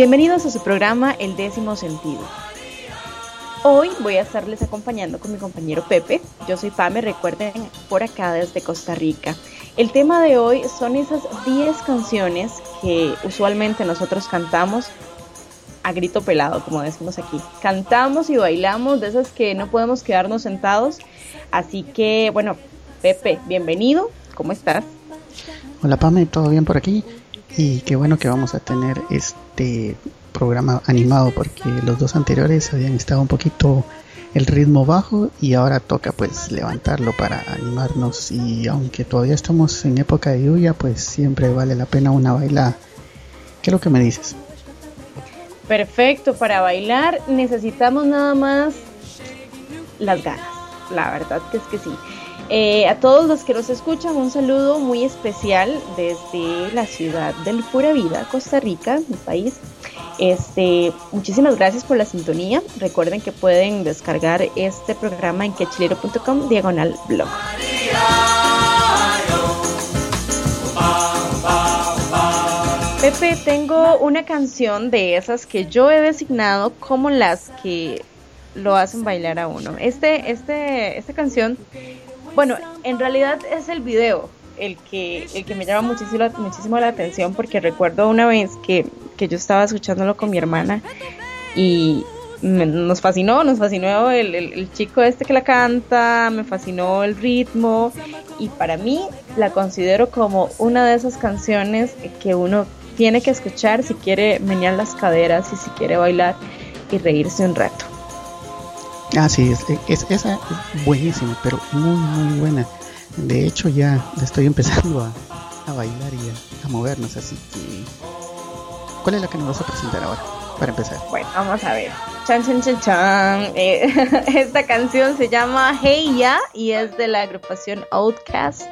Bienvenidos a su programa El décimo sentido. Hoy voy a estarles acompañando con mi compañero Pepe. Yo soy Pame, recuerden, por acá desde Costa Rica. El tema de hoy son esas 10 canciones que usualmente nosotros cantamos a grito pelado, como decimos aquí. Cantamos y bailamos de esas que no podemos quedarnos sentados. Así que, bueno, Pepe, bienvenido. ¿Cómo estás? Hola Pame, ¿todo bien por aquí? Y qué bueno que vamos a tener este programa animado porque los dos anteriores habían estado un poquito el ritmo bajo y ahora toca pues levantarlo para animarnos y aunque todavía estamos en época de lluvia pues siempre vale la pena una bailada. ¿Qué es lo que me dices? Perfecto, para bailar necesitamos nada más las ganas, la verdad que es que sí. Eh, a todos los que nos escuchan, un saludo muy especial desde la ciudad del Pura Vida, Costa Rica, mi país. Este, muchísimas gracias por la sintonía. Recuerden que pueden descargar este programa en quechilero.com diagonal blog. Pepe, tengo una canción de esas que yo he designado como las que lo hacen bailar a uno. Este, este, esta canción bueno, en realidad es el video el que, el que me llama muchísimo, muchísimo la atención porque recuerdo una vez que, yo estaba escuchándolo con mi hermana y nos fascinó, nos fascinó el, el, chico este que la canta, me fascinó el ritmo y para mí la considero como una de esas canciones que uno tiene que escuchar si quiere menear las caderas y si quiere bailar y reírse un rato. Ah, sí, es, esa es buenísima, pero muy, muy buena. De hecho, ya estoy empezando a, bailar y a, movernos, así que. ¿Cuál es la que nos vas a presentar ahora? Para empezar. Bueno, vamos a ver. Chan, chan, chan, chan. Eh, esta canción se llama Hey Ya y es de la agrupación Outcast.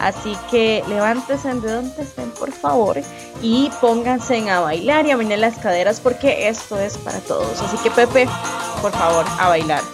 Así que levántense de donde estén, por favor, y pónganse a bailar y a menear las caderas porque esto es para todos. Así que Pepe, por favor, a bailar.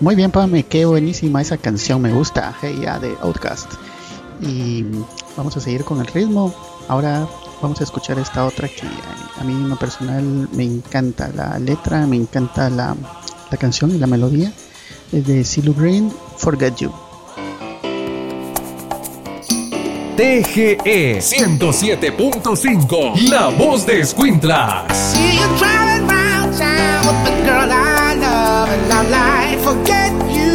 Muy bien, Pame, qué buenísima esa canción, me gusta, Hey Ya de Outcast. Y vamos a seguir con el ritmo. Ahora vamos a escuchar esta otra que a mí en lo personal me encanta la letra, me encanta la, la canción y la melodía. Es de Silu Green, Forget You. TGE 107.5 La voz de Escuintla. forget you.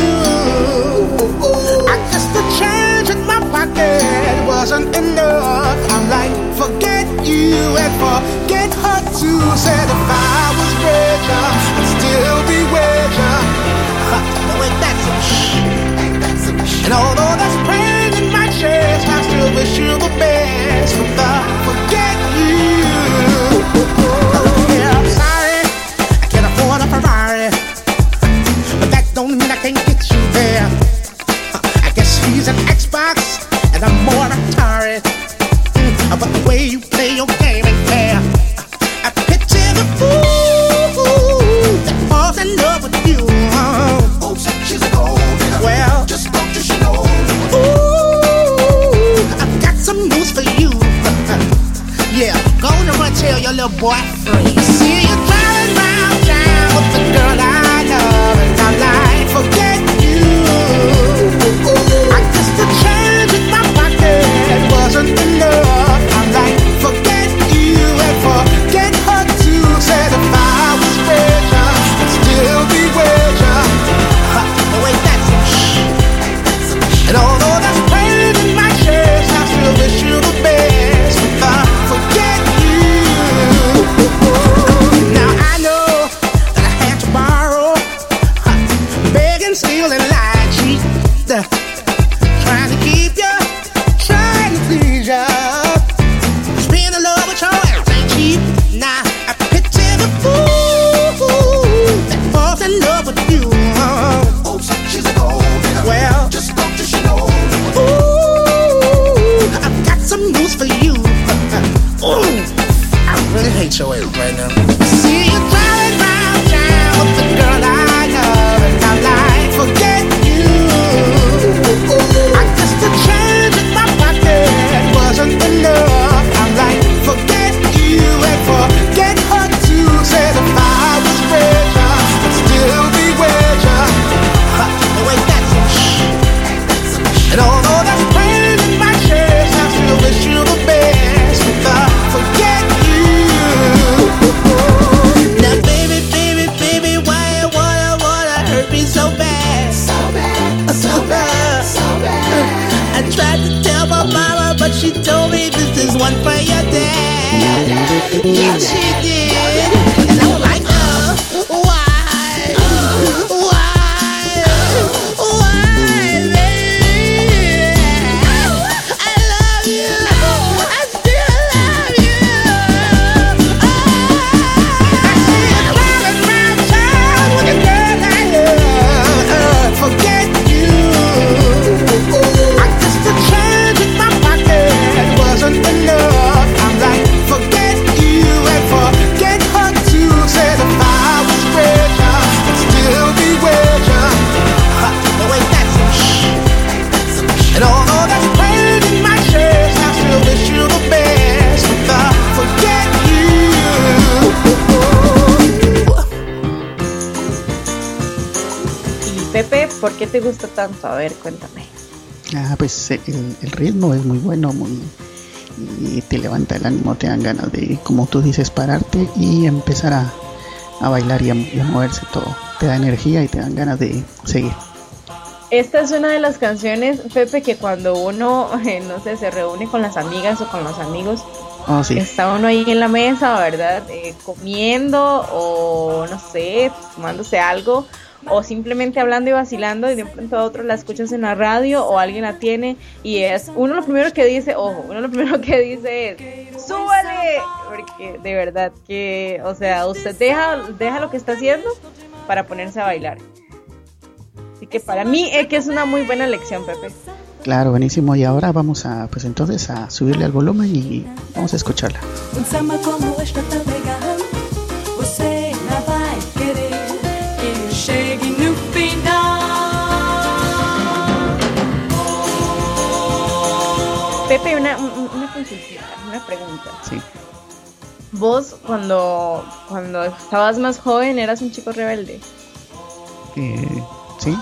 I guess the change in my pocket wasn't enough. I'm like, forget you and forget her too. Said if I was richer, I'd still be? And although there's pain in my chest, I still wish you the best. From the forget plays an Xbox and I'm more an Atari. Mm, but the way you play your game ain't fair. I picture the fool that falls in love with you. Oh, she's a gold. Well, just spoke to she. Ooh, I've got some news for you. yeah, go on and run tell your little boy. See you. Ritmo es muy bueno, muy y te levanta el ánimo, te dan ganas de, como tú dices, pararte y empezar a, a bailar y a, y a moverse todo. Te da energía y te dan ganas de seguir. Esta es una de las canciones, Pepe, que cuando uno, eh, no sé, se reúne con las amigas o con los amigos, Oh, sí. está uno ahí en la mesa, ¿verdad? Eh, comiendo o, no sé, tomándose algo o simplemente hablando y vacilando y de un pronto a otro la escuchas en la radio o alguien la tiene y es uno lo primero que dice, ojo, uno lo primero que dice es ¡súbale! Porque de verdad que, o sea, usted deja, deja lo que está haciendo para ponerse a bailar. Así que para mí es que es una muy buena lección, Pepe. Claro, buenísimo. Y ahora vamos a, pues entonces a subirle al volumen y vamos a escucharla. Pepe, una, un- una consultita, una pregunta. Sí. Vos cuando, cuando estabas más joven eras un chico rebelde. Eh, sí,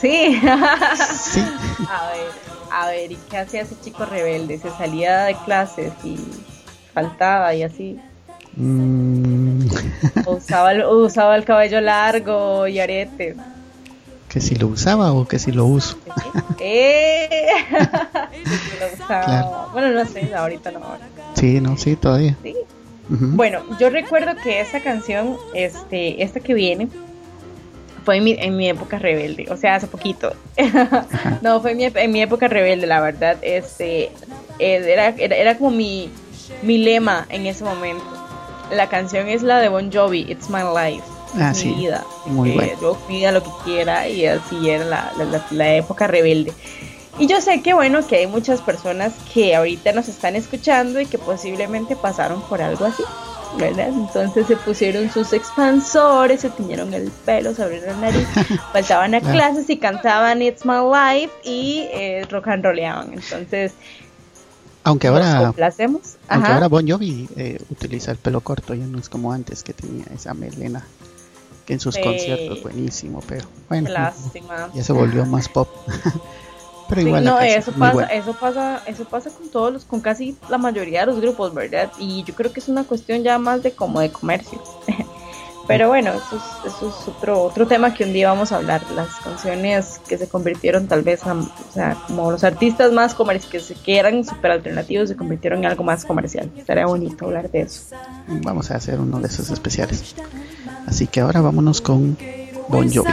Sí. sí. A ver, a ver, ¿y qué hacía ese chico rebelde? Se salía de clases y faltaba y así. Mm, usaba el, usaba el cabello largo y aretes. Que si lo usaba o que si lo uso. ¡Eh! Sí, lo usaba. Claro. Bueno, no sé, ahorita no. Sí, no, sí, todavía. Sí. Bueno, yo recuerdo que esta canción, este, esta que viene, fue en mi, en mi época rebelde, o sea, hace poquito. no, fue en mi, en mi época rebelde, la verdad. Este, eh, era, era, era como mi, mi lema en ese momento. La canción es la de Bon Jovi, It's My Life. Ah, sí, vida. muy que bueno. Yo pida lo que quiera y así era la, la, la- la época rebelde. Y yo sé que bueno, que hay muchas personas que ahorita nos están escuchando y que posiblemente pasaron por algo así, ¿verdad? Entonces se pusieron sus expansores, se tiñeron el pelo, se abrieron la nariz, faltaban a clases y cantaban It's My Life y eh, rock and rolleaban. Entonces, Aunque ahora, complacemos. aunque ahora Bon Jovi eh, utiliza el pelo corto, ya no es como antes que tenía esa melena en sus Sí. conciertos buenísimo, pero bueno, lástima. ya se volvió más pop. pero igual no, eso pasa, eso pasa, eso pasa con todos los, con casi la mayoría de los grupos, ¿verdad? Y yo creo que es una cuestión ya más de como de comercio. Pero bueno, eso es, eso es otro, otro tema que un día vamos a hablar, las canciones que se convirtieron tal vez a, o sea, como los artistas más comerciales, que, se- que eran súper alternativos, se convirtieron en algo más comercial. Estaría bonito hablar de eso. Vamos a hacer uno de esos especiales. Así que ahora vámonos con Bon Jovi.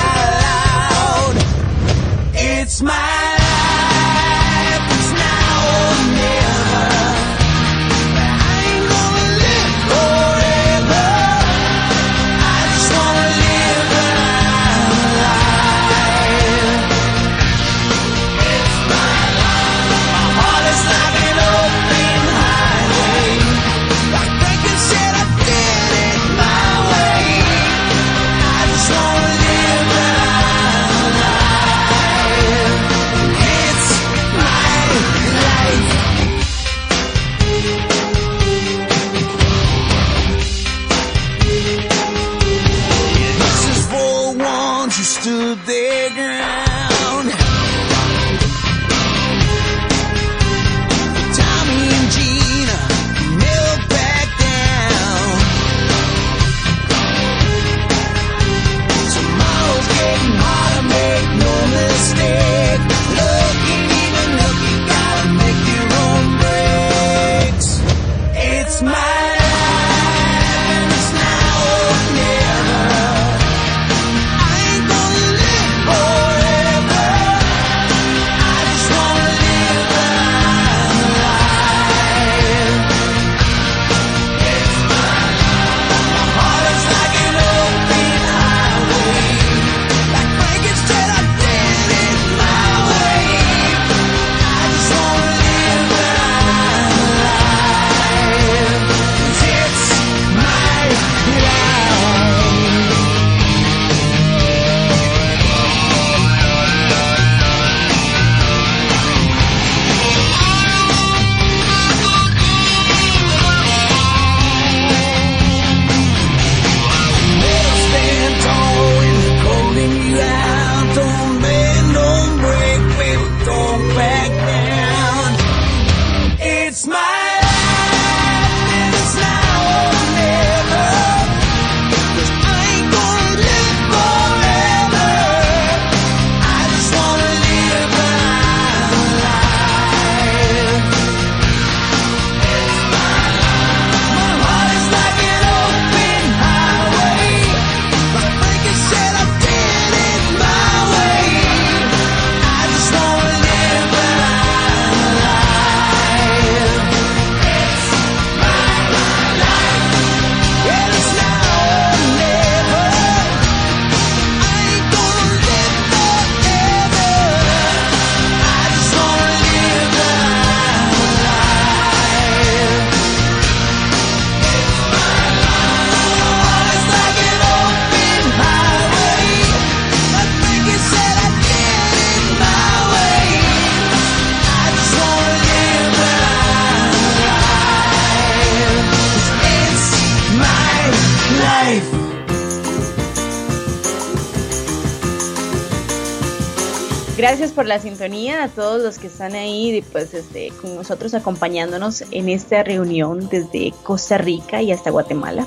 por la sintonía a todos los que están ahí, pues, este, con nosotros acompañándonos en esta reunión desde Costa Rica y hasta Guatemala.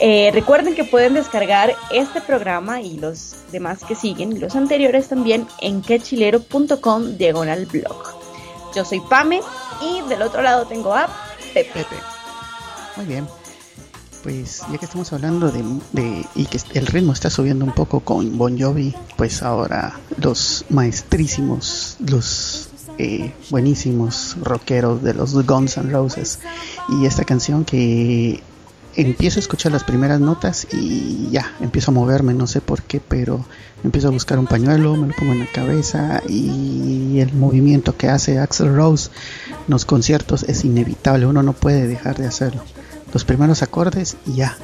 Eh, recuerden que pueden descargar este programa y los demás que siguen, los anteriores también, en quechilero.com diagonal blog. Yo soy Pame y del otro lado tengo a. Pepe. Muy bien. Pues ya que estamos hablando de, de- y que el ritmo está subiendo un poco con Bon Jovi, pues ahora los maestrísimos, los eh, buenísimos rockeros de los Guns N' Roses y esta canción que empiezo a escuchar las primeras notas y ya empiezo a moverme, no sé por qué, pero empiezo a buscar un pañuelo, me lo pongo en la cabeza y el movimiento que hace Axel Rose en los conciertos es inevitable, uno no puede dejar de hacerlo. Los primeros acordes y ya,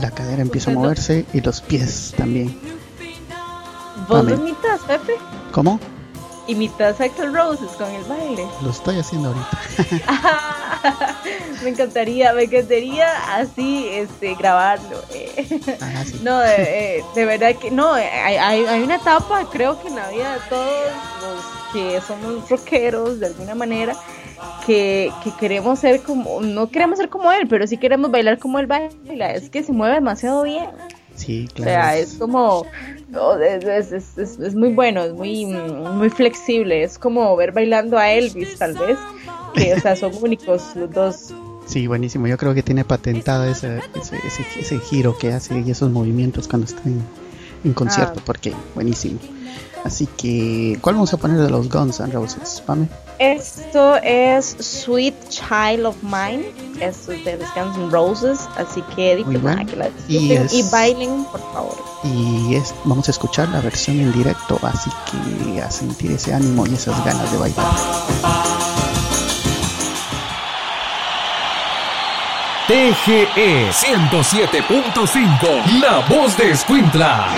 la cadera empieza a moverse y los pies también. ¿Vos Pame. Pepe? ¿Cómo? Imitas a Axel Roses con el baile. Lo estoy haciendo ahorita. me encantaría, me encantaría así este grabarlo. eh. Ah, sí. No, de, eh, de verdad que no, eh, hay, hay, una etapa, creo que en la vida de todos los que somos rockeros de alguna manera, que, que queremos ser como, no queremos ser como él, pero sí queremos bailar como él baila, es que se mueve demasiado bien. Sí, O claro. sea, es como, oh, es, es- es- es- es muy bueno, es muy, muy flexible, es como ver bailando a Elvis tal vez, que o sea, son únicos los dos. Sí, buenísimo. Yo creo que tiene patentada ese, ese, ese, ese giro que hace y esos movimientos cuando está en, en concierto, Ah. porque buenísimo. Así que, ¿cuál vamos a poner de los Guns N' Roses? Pame. Esto es Sweet Child of Mine, esto es de los Guns N' Roses, así que nada, que la Y es- y bailen, por favor. Y es, vamos a escuchar la versión en directo, así que a sentir ese ánimo y esas ganas de bailar. TGE 107.5, la voz de Escuintla.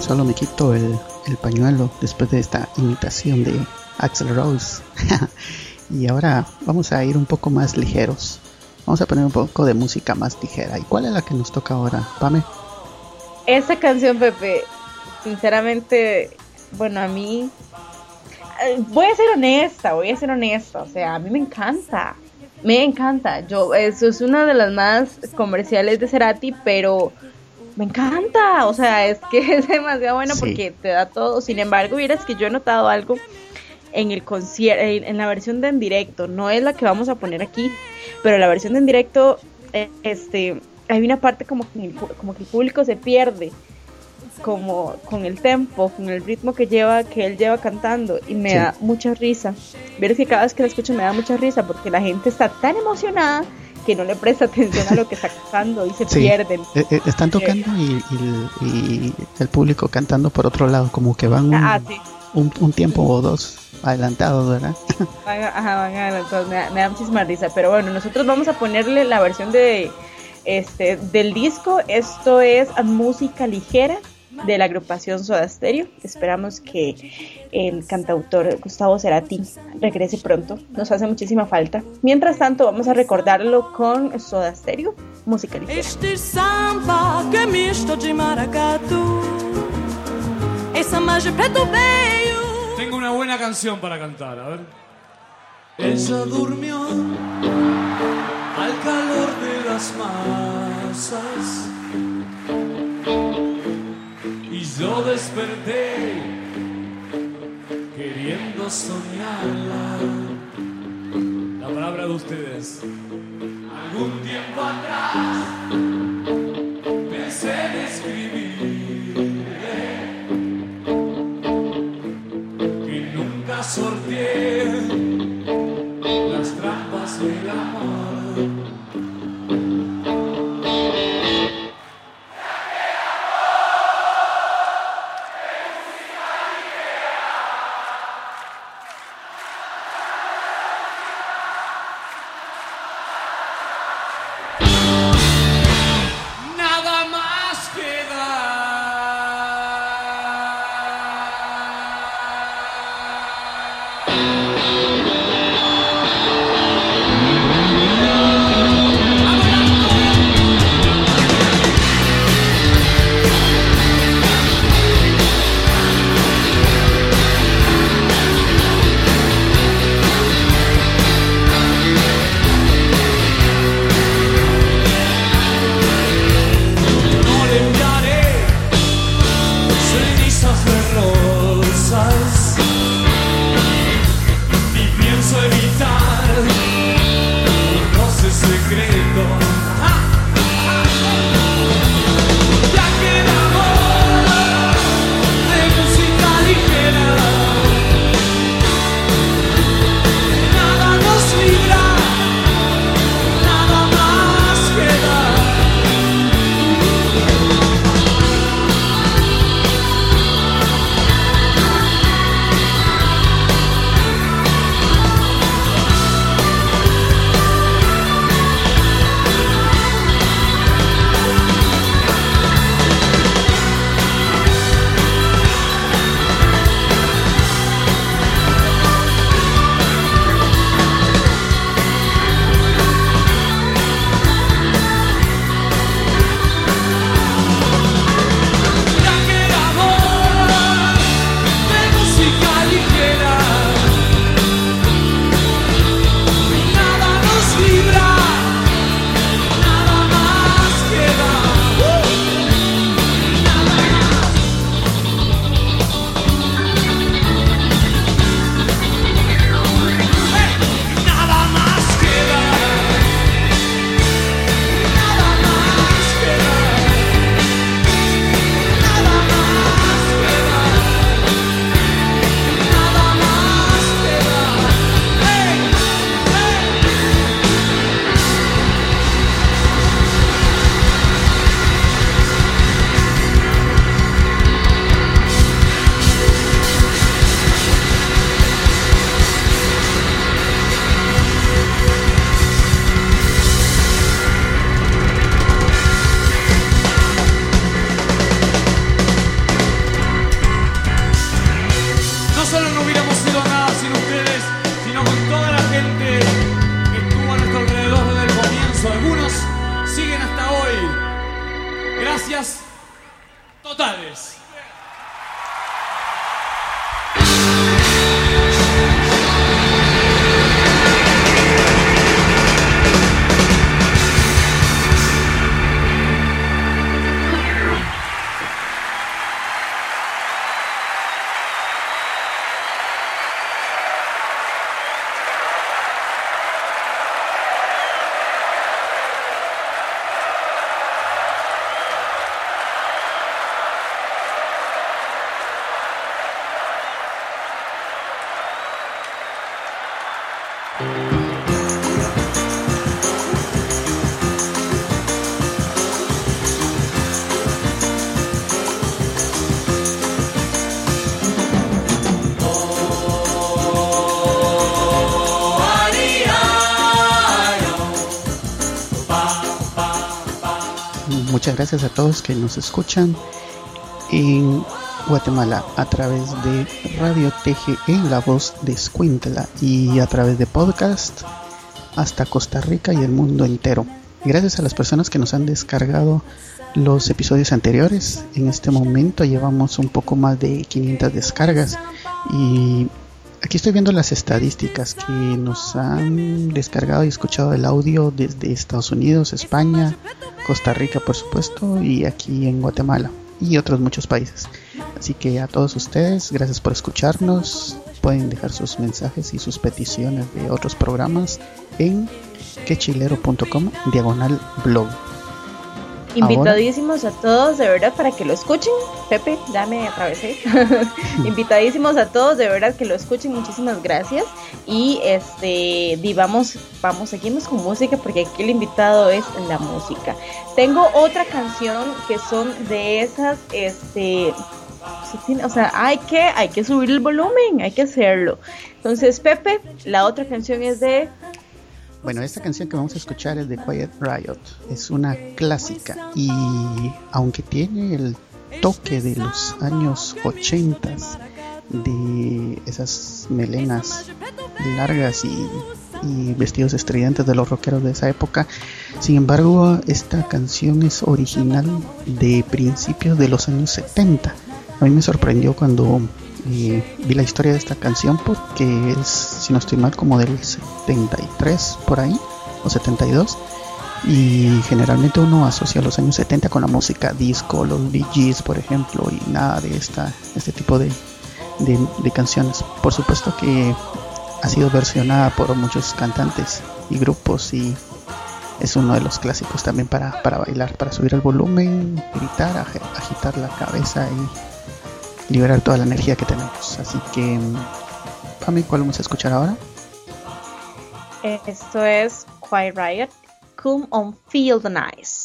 Solo me quito el, el pañuelo después de esta imitación de Axel Rose. y ahora vamos a ir un poco más ligeros. Vamos a poner un poco de música más ligera. ¿Y cuál es la que nos toca ahora, Pame? Esta canción, Pepe, sinceramente, bueno, a mí. eh, Voy a ser honesta, voy a ser honesta. O sea, a mí me encanta. Me encanta. Yo, eso es una de las más comerciales de Cerati, pero me encanta. O sea, es que es demasiado bueno Sí. porque te da todo. Sin embargo, vieras que yo he notado algo en el concierto, en, en la versión de en directo. No es la que vamos a poner aquí, pero la versión de en directo, eh, este, hay una parte como que, el pu- como que el público se pierde como con el tempo, con el ritmo que lleva, que él lleva cantando y me Sí. da mucha risa. Verás que cada vez que la escucho me da mucha risa porque la gente está tan emocionada que no le presta atención a lo que está cantando y se Sí. pierden. Eh, eh, están tocando y, y- y el público cantando por otro lado, como que van un, Ah, sí. un, un tiempo o dos adelantados, ¿verdad? Van, ajá, van adelantados, me, da- me da muchísima risa. Pero bueno, nosotros vamos a ponerle la versión de este del disco. Esto es música ligera de la agrupación Soda Stereo. Esperamos que el cantautor Gustavo Cerati regrese pronto. Nos hace muchísima falta. Mientras tanto, vamos a recordarlo con Soda Stereo, música ligera. Este samba que misto de maracatu Esse samba de preto veio Tengo una buena canción para cantar, a ver. Ella durmió al calor de las masas yo desperté queriendo soñarla. La palabra de ustedes. Algún tiempo atrás pensé en escribirle que nunca sorteé las trampas del amor. Que nos escuchan en Guatemala a través de Radio TGE, la voz de Squintla, y a través de podcast hasta Costa Rica y el mundo entero. Gracias a las personas que nos han descargado los episodios anteriores. En este momento llevamos un poco más de 500 descargas y aquí estoy viendo las estadísticas que nos han descargado y escuchado el audio desde Estados Unidos, España, Costa Rica por supuesto y aquí en Guatemala y otros muchos países. Así que a todos ustedes, gracias por escucharnos. Pueden dejar sus mensajes y sus peticiones de otros programas en quechilero.com diagonal blog. Invitadísimos a todos, de verdad, para que lo escuchen. Pepe, dame atravesé. Invitadísimos a todos, de verdad, que lo escuchen. Muchísimas gracias. Y este, di, vamos, vamos, seguimos con música porque aquí el invitado es la música. Tengo otra canción que son de esas, este, o sea, hay que, hay que subir el volumen, hay que hacerlo. Entonces, Pepe, la otra canción es de Bueno, esta canción que vamos a escuchar es de Quiet Riot. Es una clásica y aunque tiene el toque de los años 80 de esas melenas largas y, y vestidos estridentes de los rockeros de esa época, sin embargo, esta canción es original de principios de los años 70. A mí me sorprendió cuando eh, vi la historia de esta canción porque es, no estoy mal, como del 73 por ahí, o 72. Y generalmente uno asocia los años 70 con la música disco, los Bee Gees, por ejemplo, y nada de esta, este tipo de, de, canciones. Por supuesto que ha sido versionada por muchos cantantes y grupos y es uno de los clásicos también para, para bailar, para subir el volumen, gritar, ag- agitar la cabeza y liberar toda la energía que tenemos. Así que, Pami, ¿cuál vamos a escuchar ahora? Esto es Quiet Riot, Come on Feel the Nice.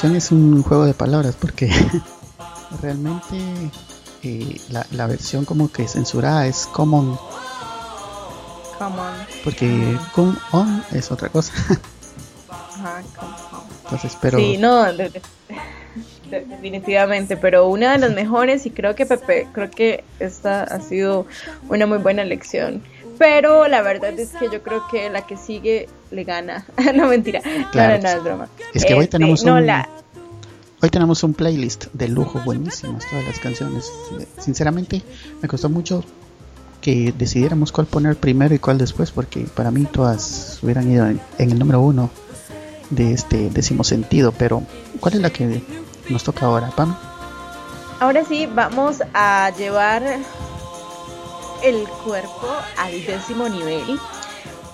Canción es un juego de palabras porque realmente eh, la, la versión como que censurada es common porque come on es otra cosa. Ajá, come on. Entonces, pero Sí, no, de- de- de- definitivamente, pero una de las mejores y creo que Pepe, creo que esta ha sido una muy buena elección. Pero la verdad es que yo creo que la que sigue le gana. no, mentira. Claro. No, no, no, es broma. Es que hoy Este, tenemos no, un- la, Hoy tenemos un playlist de lujo buenísimas, todas las canciones. Sinceramente, me costó mucho que decidiéramos cuál poner primero y cuál después, porque para mí todas hubieran ido en, en el número uno de este décimo sentido. Pero, ¿cuál es la que nos toca ahora, Pam? Ahora sí, vamos a llevar el cuerpo al décimo nivel.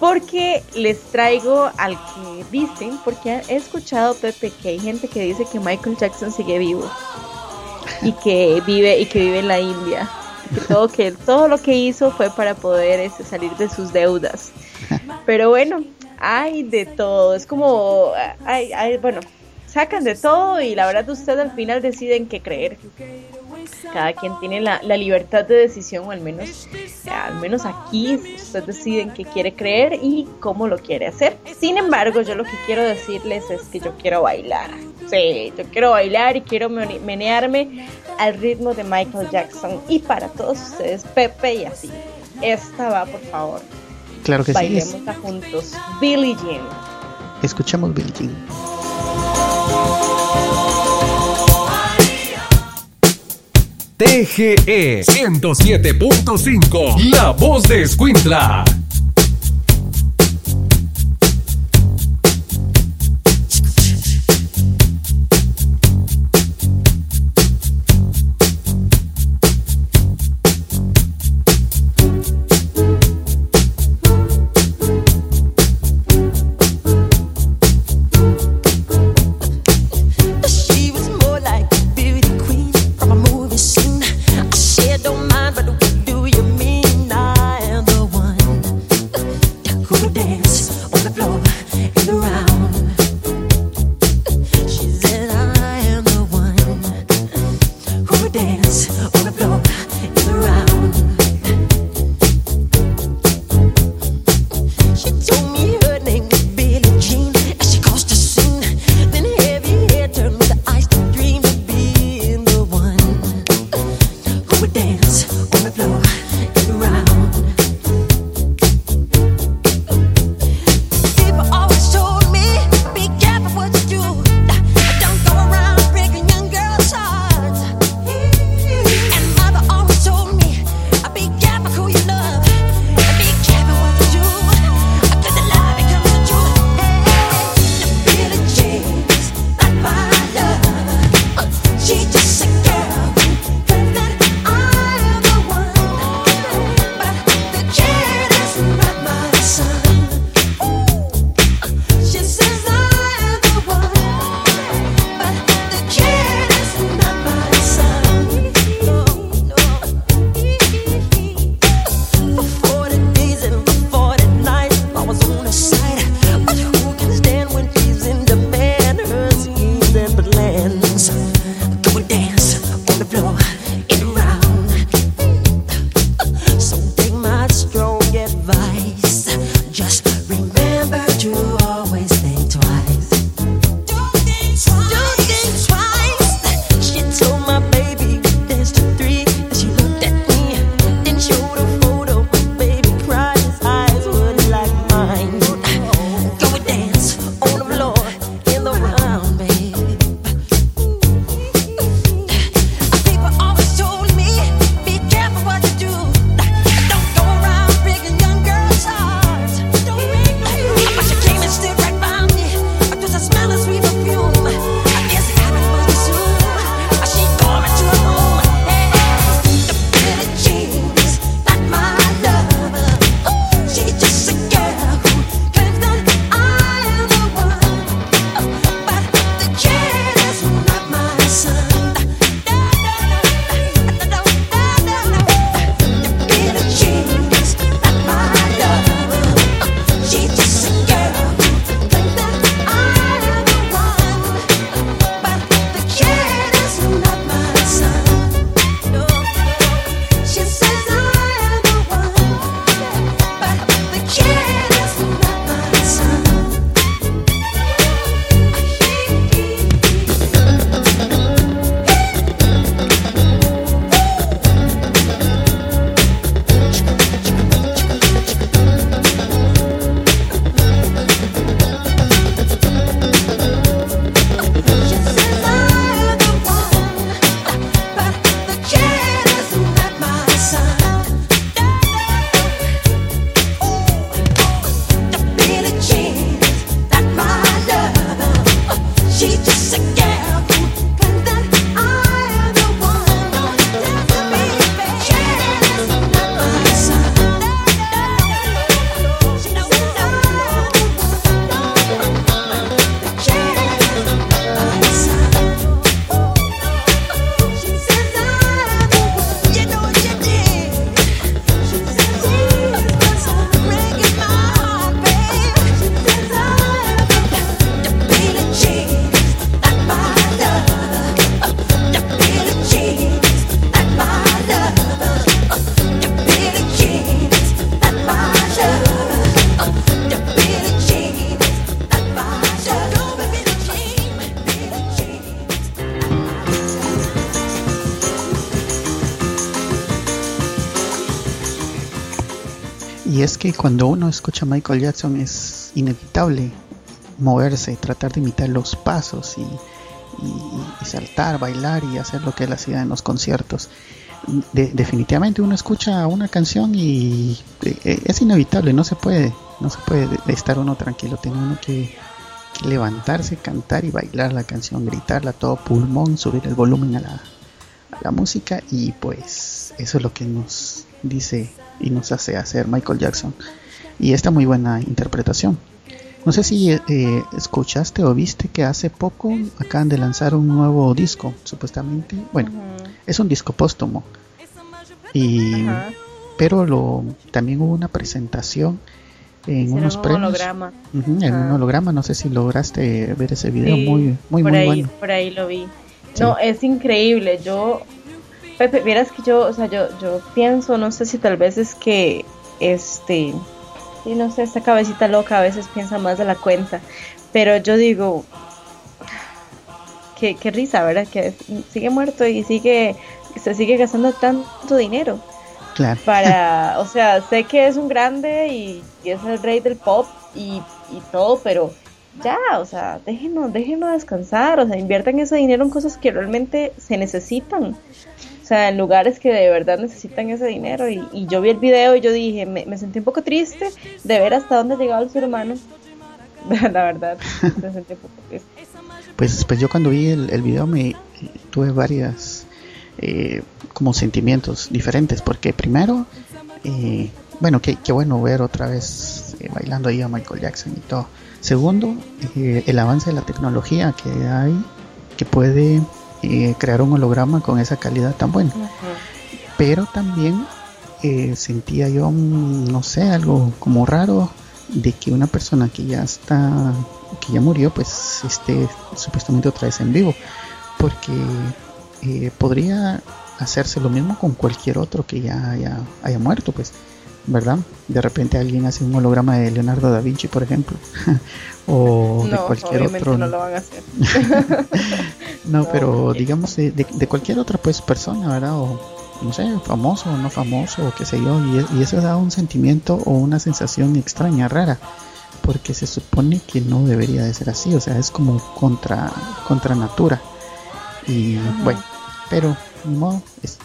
Porque les traigo al que dicen, porque he escuchado, Pepe, que hay gente que dice que Michael Jackson sigue vivo. Y que vive, y que vive en la India. Que todo, que todo lo que hizo fue para poder este, salir de sus deudas. Pero bueno, hay de todo. Es como, hay, hay, bueno, sacan de todo y la verdad ustedes al final deciden qué creer. Cada quien tiene la, la libertad de decisión, o al menos, al menos aquí, ustedes deciden qué quiere creer y cómo lo quiere hacer. Sin embargo, yo lo que quiero decirles es que yo quiero bailar. Sí, yo quiero bailar y quiero mene- menearme al ritmo de Michael Jackson. Y para todos ustedes, Pepe y así, esta va, por favor. Claro que sí, Bailemos juntos. Billie Jean. escuchamos Billie Jean. TGE 107.5, la voz de Escuintla. Que cuando uno escucha a Michael Jackson es inevitable moverse, tratar de imitar los pasos y, saltar, bailar y hacer lo que él hacía en los conciertos. De- definitivamente uno escucha una canción y eh, es inevitable, no se puede, no se puede de- de estar uno tranquilo, tiene uno que, levantarse, cantar y bailar la canción, gritarla a todo pulmón, subir el volumen a la música y pues eso es lo que nos dice y nos hace hacer Michael Jackson y esta muy buena interpretación. No sé si eh, escuchaste o viste que hace poco acaban de lanzar un nuevo disco, supuestamente. Bueno, es un disco póstumo. Y Ajá. pero lo también hubo una presentación en unos un premios. holograma. En un holograma, no sé si lograste ver ese video Sí, muy muy por muy ahí, bueno. Por ahí lo vi. Sí. No, es increíble. Yo, Pepe, vieras que yo, o sea, yo, yo pienso, no sé si tal vez es que, este, sí, no sé, esta cabecita loca a veces piensa más de la cuenta, pero yo digo, qué, qué risa, ¿verdad? Que sigue muerto y sigue, se sigue gastando tanto dinero Claro. para, o sea, sé que es un grande y, y es el rey del pop y, y todo, pero ya, o sea, déjenos, déjenos descansar, o sea, inviertan ese dinero en cosas que realmente se necesitan, o sea, en lugares que de verdad necesitan ese dinero. Y, y yo vi el video y yo dije, me, sentí un poco triste de ver hasta dónde ha llegado el ser humano, la verdad, me sentí un poco triste. Pues, pues yo cuando vi el, el video me tuve varias eh, como sentimientos diferentes porque primero eh, bueno qué, qué bueno ver otra vez eh, bailando ahí a Michael Jackson y todo. Segundo eh, el avance de la tecnología que hay que puede eh, crear un holograma con esa calidad tan buena. Pero también eh, sentía yo mm, no sé algo como raro de que una persona que ya está que ya murió pues esté supuestamente otra vez en vivo. Porque eh, podría hacerse lo mismo con cualquier otro que ya haya, haya muerto pues verdad de repente alguien hace un holograma de Leonardo da Vinci por ejemplo o de No, cualquier otro no lo van a hacer. no, No, pero digamos de, de- de cualquier otra pues persona, ¿verdad? O no sé, famoso o no famoso, o qué sé yo, y, y eso da un sentimiento o una sensación extraña, rara, porque se supone que no debería de ser así, o sea, es como contra, contra natura. Y bueno, pero modo, es-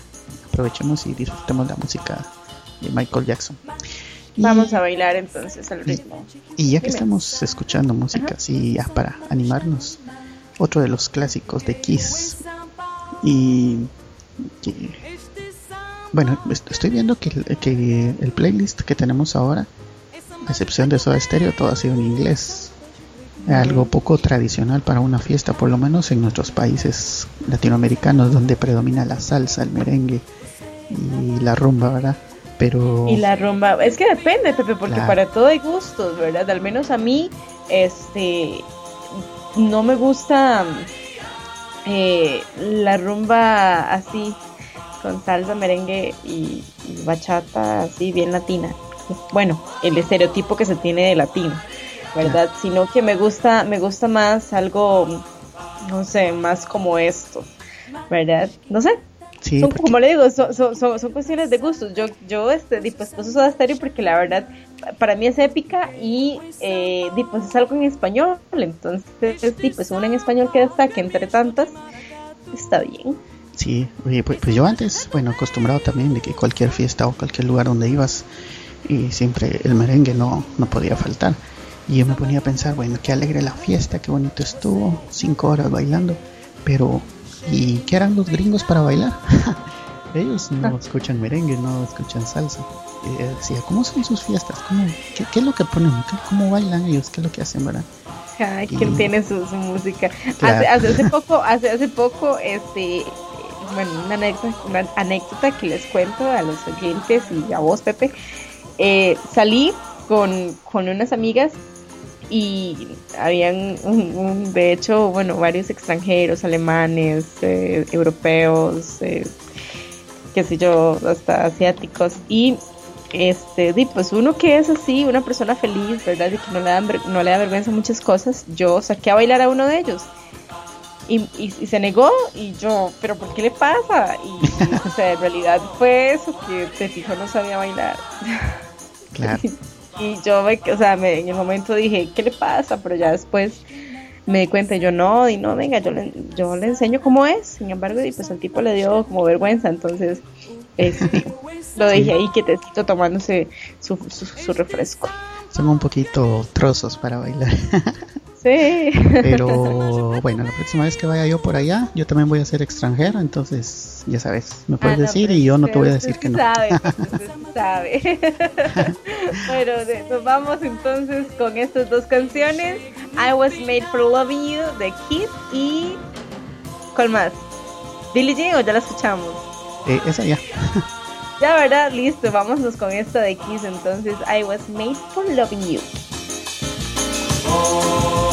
aprovechemos y disfrutemos la música de Michael Jackson. Y- Vamos a bailar entonces al ritmo. y ya que Dime. estamos escuchando música así para animarnos, otro de los clásicos de Kiss. Y bueno, est- estoy viendo que, el- que el playlist que tenemos ahora, a excepción de Soda Stereo, todo ha sido en inglés. Algo poco tradicional para una fiesta, por lo menos en nuestros países latinoamericanos, donde predomina la salsa, el merengue y la rumba, ¿verdad? Pero Y la rumba, es que depende, Pepe, porque Claro. para todo hay gustos, ¿verdad? Al menos a mí, este, no me gusta eh, la rumba así, con salsa, merengue y, y bachata, así bien latina. Bueno, el estereotipo que se tiene de latino, ¿verdad? Sino que me gusta, me gusta más algo, no sé, más como esto, ¿verdad? No sé, sí, son, porque- como le digo, son, son, son, son cuestiones de gustos. Yo, yo este, pues puse Soda Stereo porque la verdad pa- para mí es épica y eh, pues es algo en español. Entonces, pues una en español que destaque entre tantas, está bien. Sí, pues, pues yo antes, bueno, acostumbrado también de que cualquier fiesta o cualquier lugar donde ibas, y siempre el merengue no, no podía faltar. Y yo me ponía a pensar, bueno, qué alegre la fiesta, qué bonito estuvo, cinco horas bailando, pero ¿y qué harán los gringos para bailar? Ellos no escuchan merengue, no escuchan salsa. Y yo decía, ¿cómo son sus fiestas? ¿Cómo, qué, qué es lo que ponen? ¿Qué- ¿Cómo bailan ellos? ¿Qué es lo que hacen, verdad? Ay, quien Y- tiene su, su música. Claro. Hace, hace, hace poco, hace, hace poco, este, eh, bueno, una anécdota, una anécdota que les cuento a los oyentes y a vos, Pepe. Eh, salí con, con unas amigas y habían, un, un- de hecho, bueno, varios extranjeros, alemanes, eh, europeos, eh, qué sé yo, hasta asiáticos y este, di, pues uno que es así, una persona feliz, ¿verdad? Y que no le, ver- no le da vergüenza muchas cosas, yo saqué a bailar a uno de ellos. Y, y- y se negó y yo, pero ¿por qué le pasa? Y o sea, en realidad fue eso, que te fijo no sabía bailar. Claro. Y yo, me, o sea, me- en el momento dije, ¿qué le pasa? Pero ya después me di cuenta, y yo no, y no, venga, yo le, yo le enseño cómo es. Sin embargo, y pues al tipo le dio como vergüenza, entonces este, lo dejé ahí quietecito tomándose su, su, su refresco. Son un poquito trozos para bailar. Sí. Pero bueno, la próxima vez que vaya yo por allá, yo también voy a ser extranjero, entonces ya sabes, me puedes Ah, no, decir y yo no te voy a decir que no. Sabe, sabe. bueno, nos vamos entonces con estas dos canciones: I Was Made for Loving You de Kid y. ¿Cuál más? ¿Billie Jean o ya la escuchamos? Eh, esa ya. Ya, ¿verdad? Listo, vámonos con esta de Kiss entonces. I Was Made for Loving You. Tonight,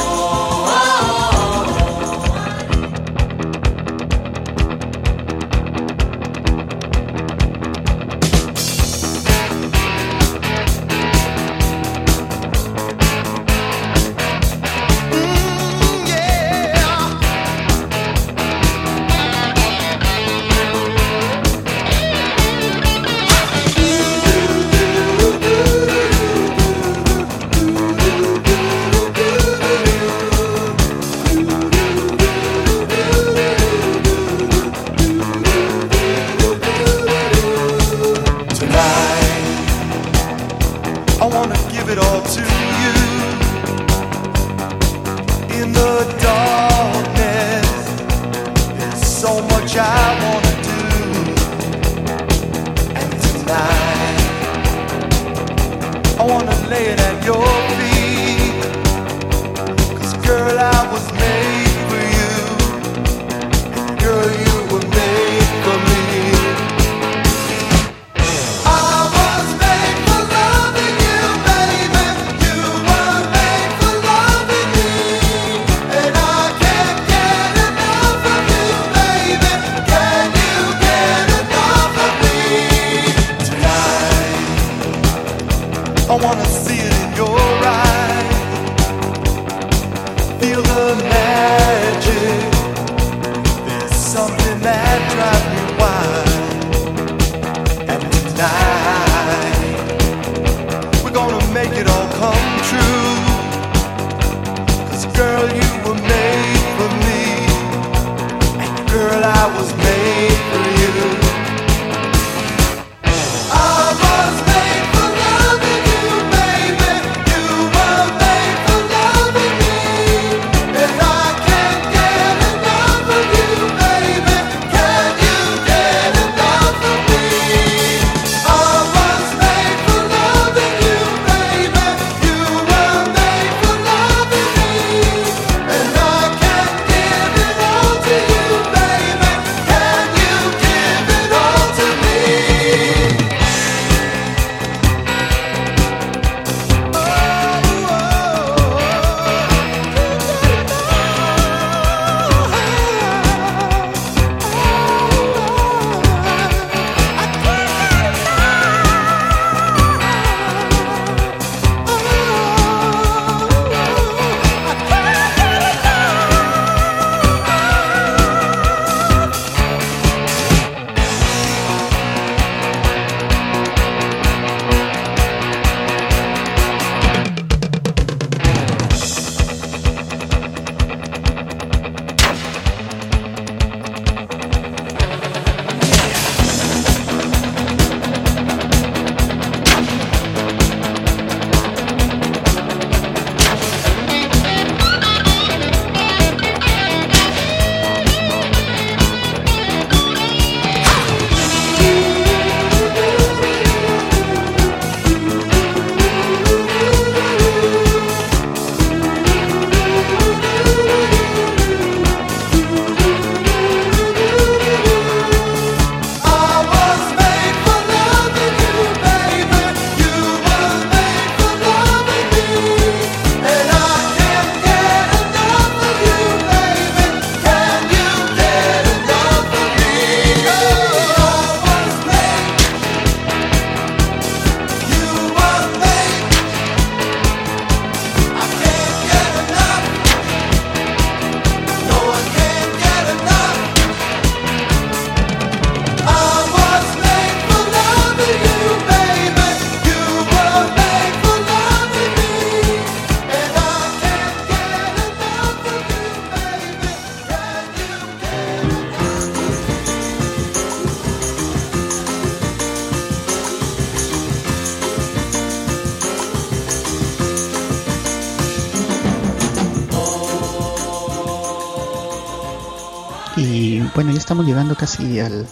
casi al,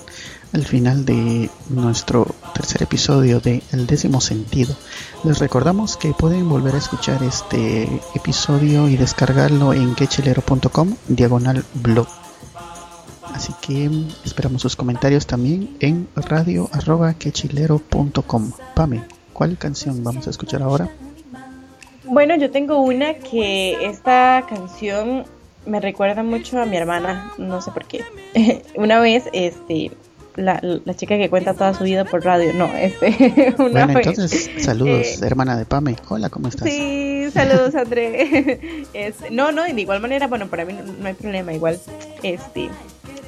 al final de nuestro tercer episodio de El décimo sentido. Les recordamos que pueden volver a escuchar este episodio y descargarlo en quechilero.com diagonal blog. Así que esperamos sus comentarios también en radio arroba quechilero.com. Pame, ¿cuál canción vamos a escuchar ahora? Bueno, yo tengo una que esta canción me recuerda mucho a mi hermana, no sé por qué. una vez, este, la, la chica que cuenta toda su vida por radio, no, este, una Bueno, vez. entonces saludos, eh, hermana de Pame. Hola, ¿cómo estás? Sí, saludos André. Este, no, no, de igual manera, bueno, para mí no, no hay problema, igual, este,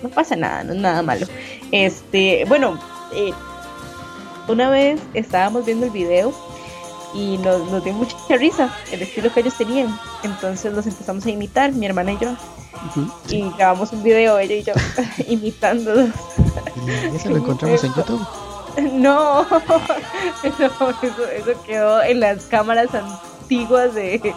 no pasa nada, no es nada malo. Este, bueno, eh, una vez estábamos viendo el video y nos, nos dio mucha risa el estilo que ellos tenían, entonces los empezamos a imitar, mi hermana y yo, y grabamos un video ella y yo imitándolos. Y se lo encontramos en YouTube. No, no eso, eso quedó en las cámaras antiguas de,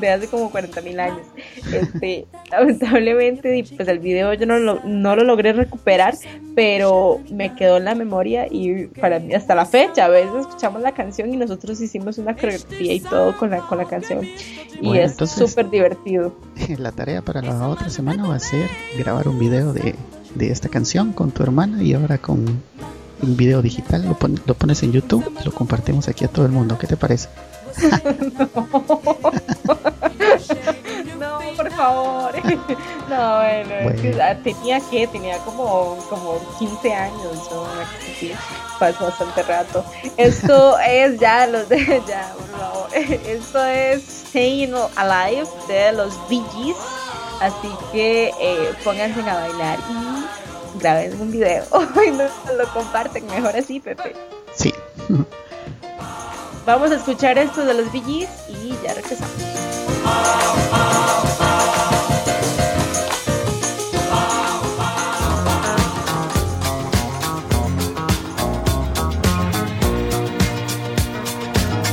de hace como 40 mil años. Este, lamentablemente, y pues el video yo no lo, no lo logré recuperar, pero me quedó en la memoria y para mí hasta la fecha, a veces escuchamos la canción y nosotros hicimos una coreografía y todo con la, con la canción. Y Bueno, es entonces- súper divertido. La tarea para la otra semana va a ser grabar un video de, de esta canción con tu hermana y ahora con un video digital. Lo, pon- lo pones en YouTube y lo compartimos aquí a todo el mundo. ¿Qué te parece? No, por favor. No, bueno, es que Bueno. tenía que, tenía como, como 15 años, ¿no? Sí, pasó bastante rato. Esto es ya, los de, ya, por favor. Esto es Staying Alive de los Bee Gees. Así que eh, pónganse a bailar y graben un video. No, lo comparten, mejor así, Pepe. Sí. Vamos a escuchar esto de los Gees y ya regresamos.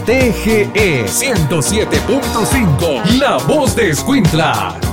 TGE 107.5, La Voz de Escuintla.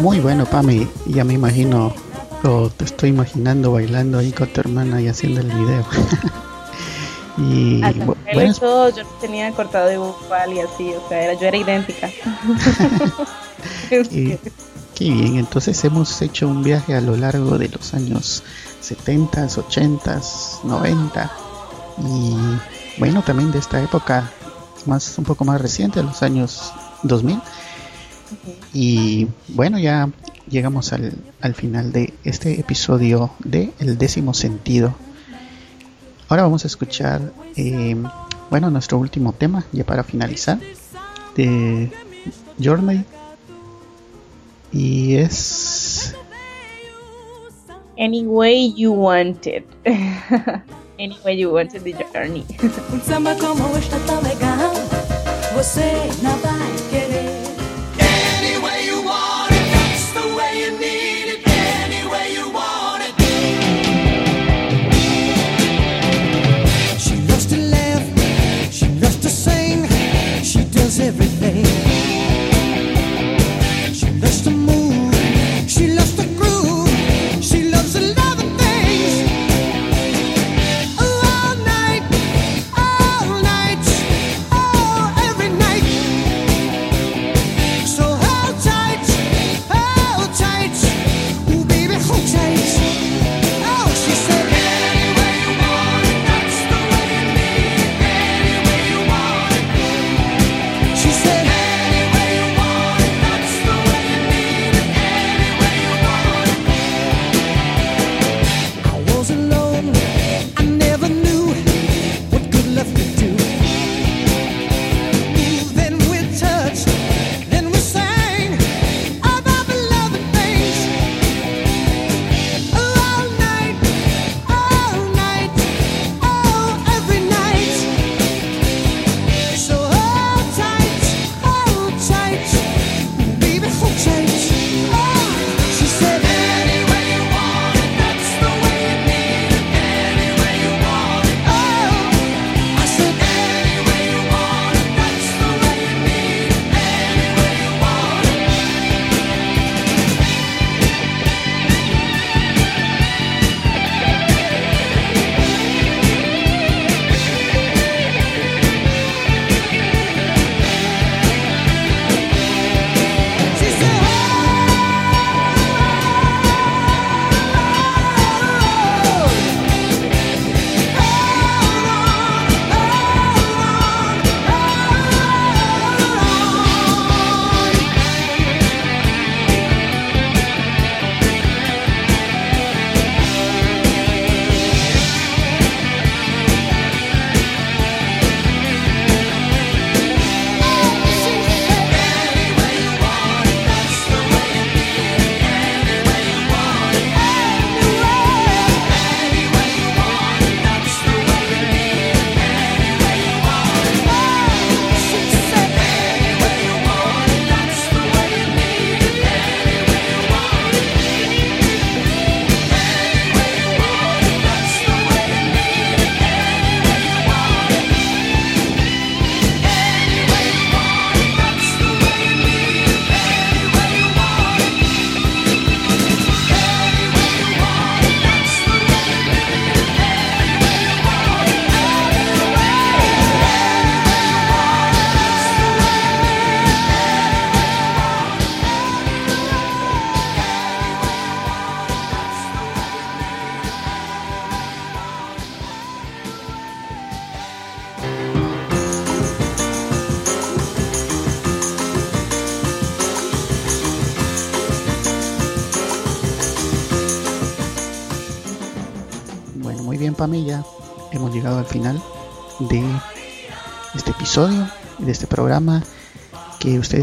Muy bueno, Pame. Ya me imagino, o te estoy imaginando bailando ahí con tu hermana y haciendo el video. y bueno, yo tenía cortado igual y así, o sea, era, yo era idéntica. y- qué bien. Entonces hemos hecho un viaje a lo largo de los años 70, 80, 90 y bueno, también de esta época más un poco más reciente, los años 2000. Y bueno, ya llegamos al, al final de este episodio de El décimo sentido. Ahora vamos a escuchar, eh, bueno, nuestro último tema, ya para finalizar, de Journey. Y es... Any way you want it. Any way you want it, the journey. Samba como tão legal, você não vai querer.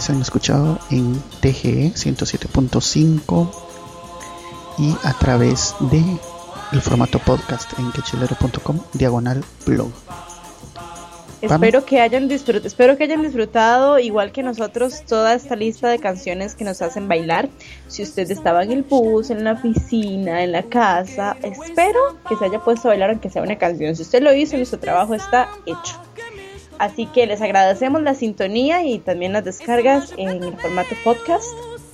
Han escuchado en TGE 107.5 y a través de el formato podcast en quechelero.com diagonal blog. Espero que hayan disfrutado, espero que hayan disfrutado igual que nosotros toda esta lista de canciones que nos hacen bailar. Si usted estaba en el bus, en la oficina, en la casa, espero que se haya puesto a bailar aunque sea una canción. Si usted lo hizo, nuestro trabajo está hecho. Así que les agradecemos la sintonía y también las descargas en el formato podcast.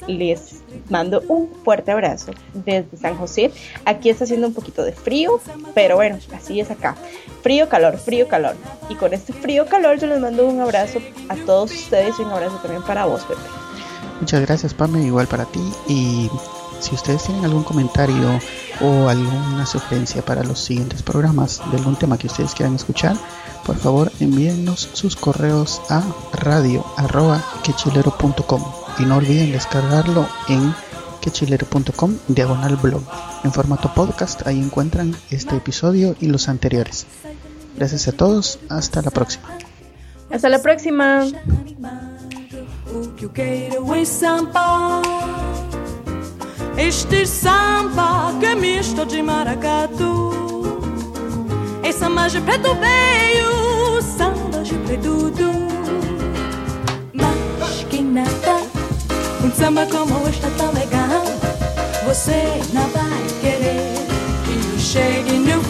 Les mando un fuerte abrazo desde San José. Aquí está haciendo un poquito de frío, pero bueno, así es acá. Frío, calor, frío, calor. Y con este frío, calor, yo les mando un abrazo a todos ustedes y un abrazo también para vos, Pepe. Muchas gracias, Pame, igual para ti. Y si ustedes tienen algún comentario o alguna sugerencia para los siguientes programas de algún tema que ustedes quieran escuchar, por favor envíennos sus correos a radio.quechilero.com y no olviden descargarlo en quechilero.com diagonal blog. En formato podcast ahí encuentran este episodio y los anteriores. Gracias a todos, hasta la próxima. Hasta la próxima. Este samba que é misto de maracatu. É samba de preto veio, samba de preto Mas que nada, um samba como este é tão legal Você não vai querer que chegue no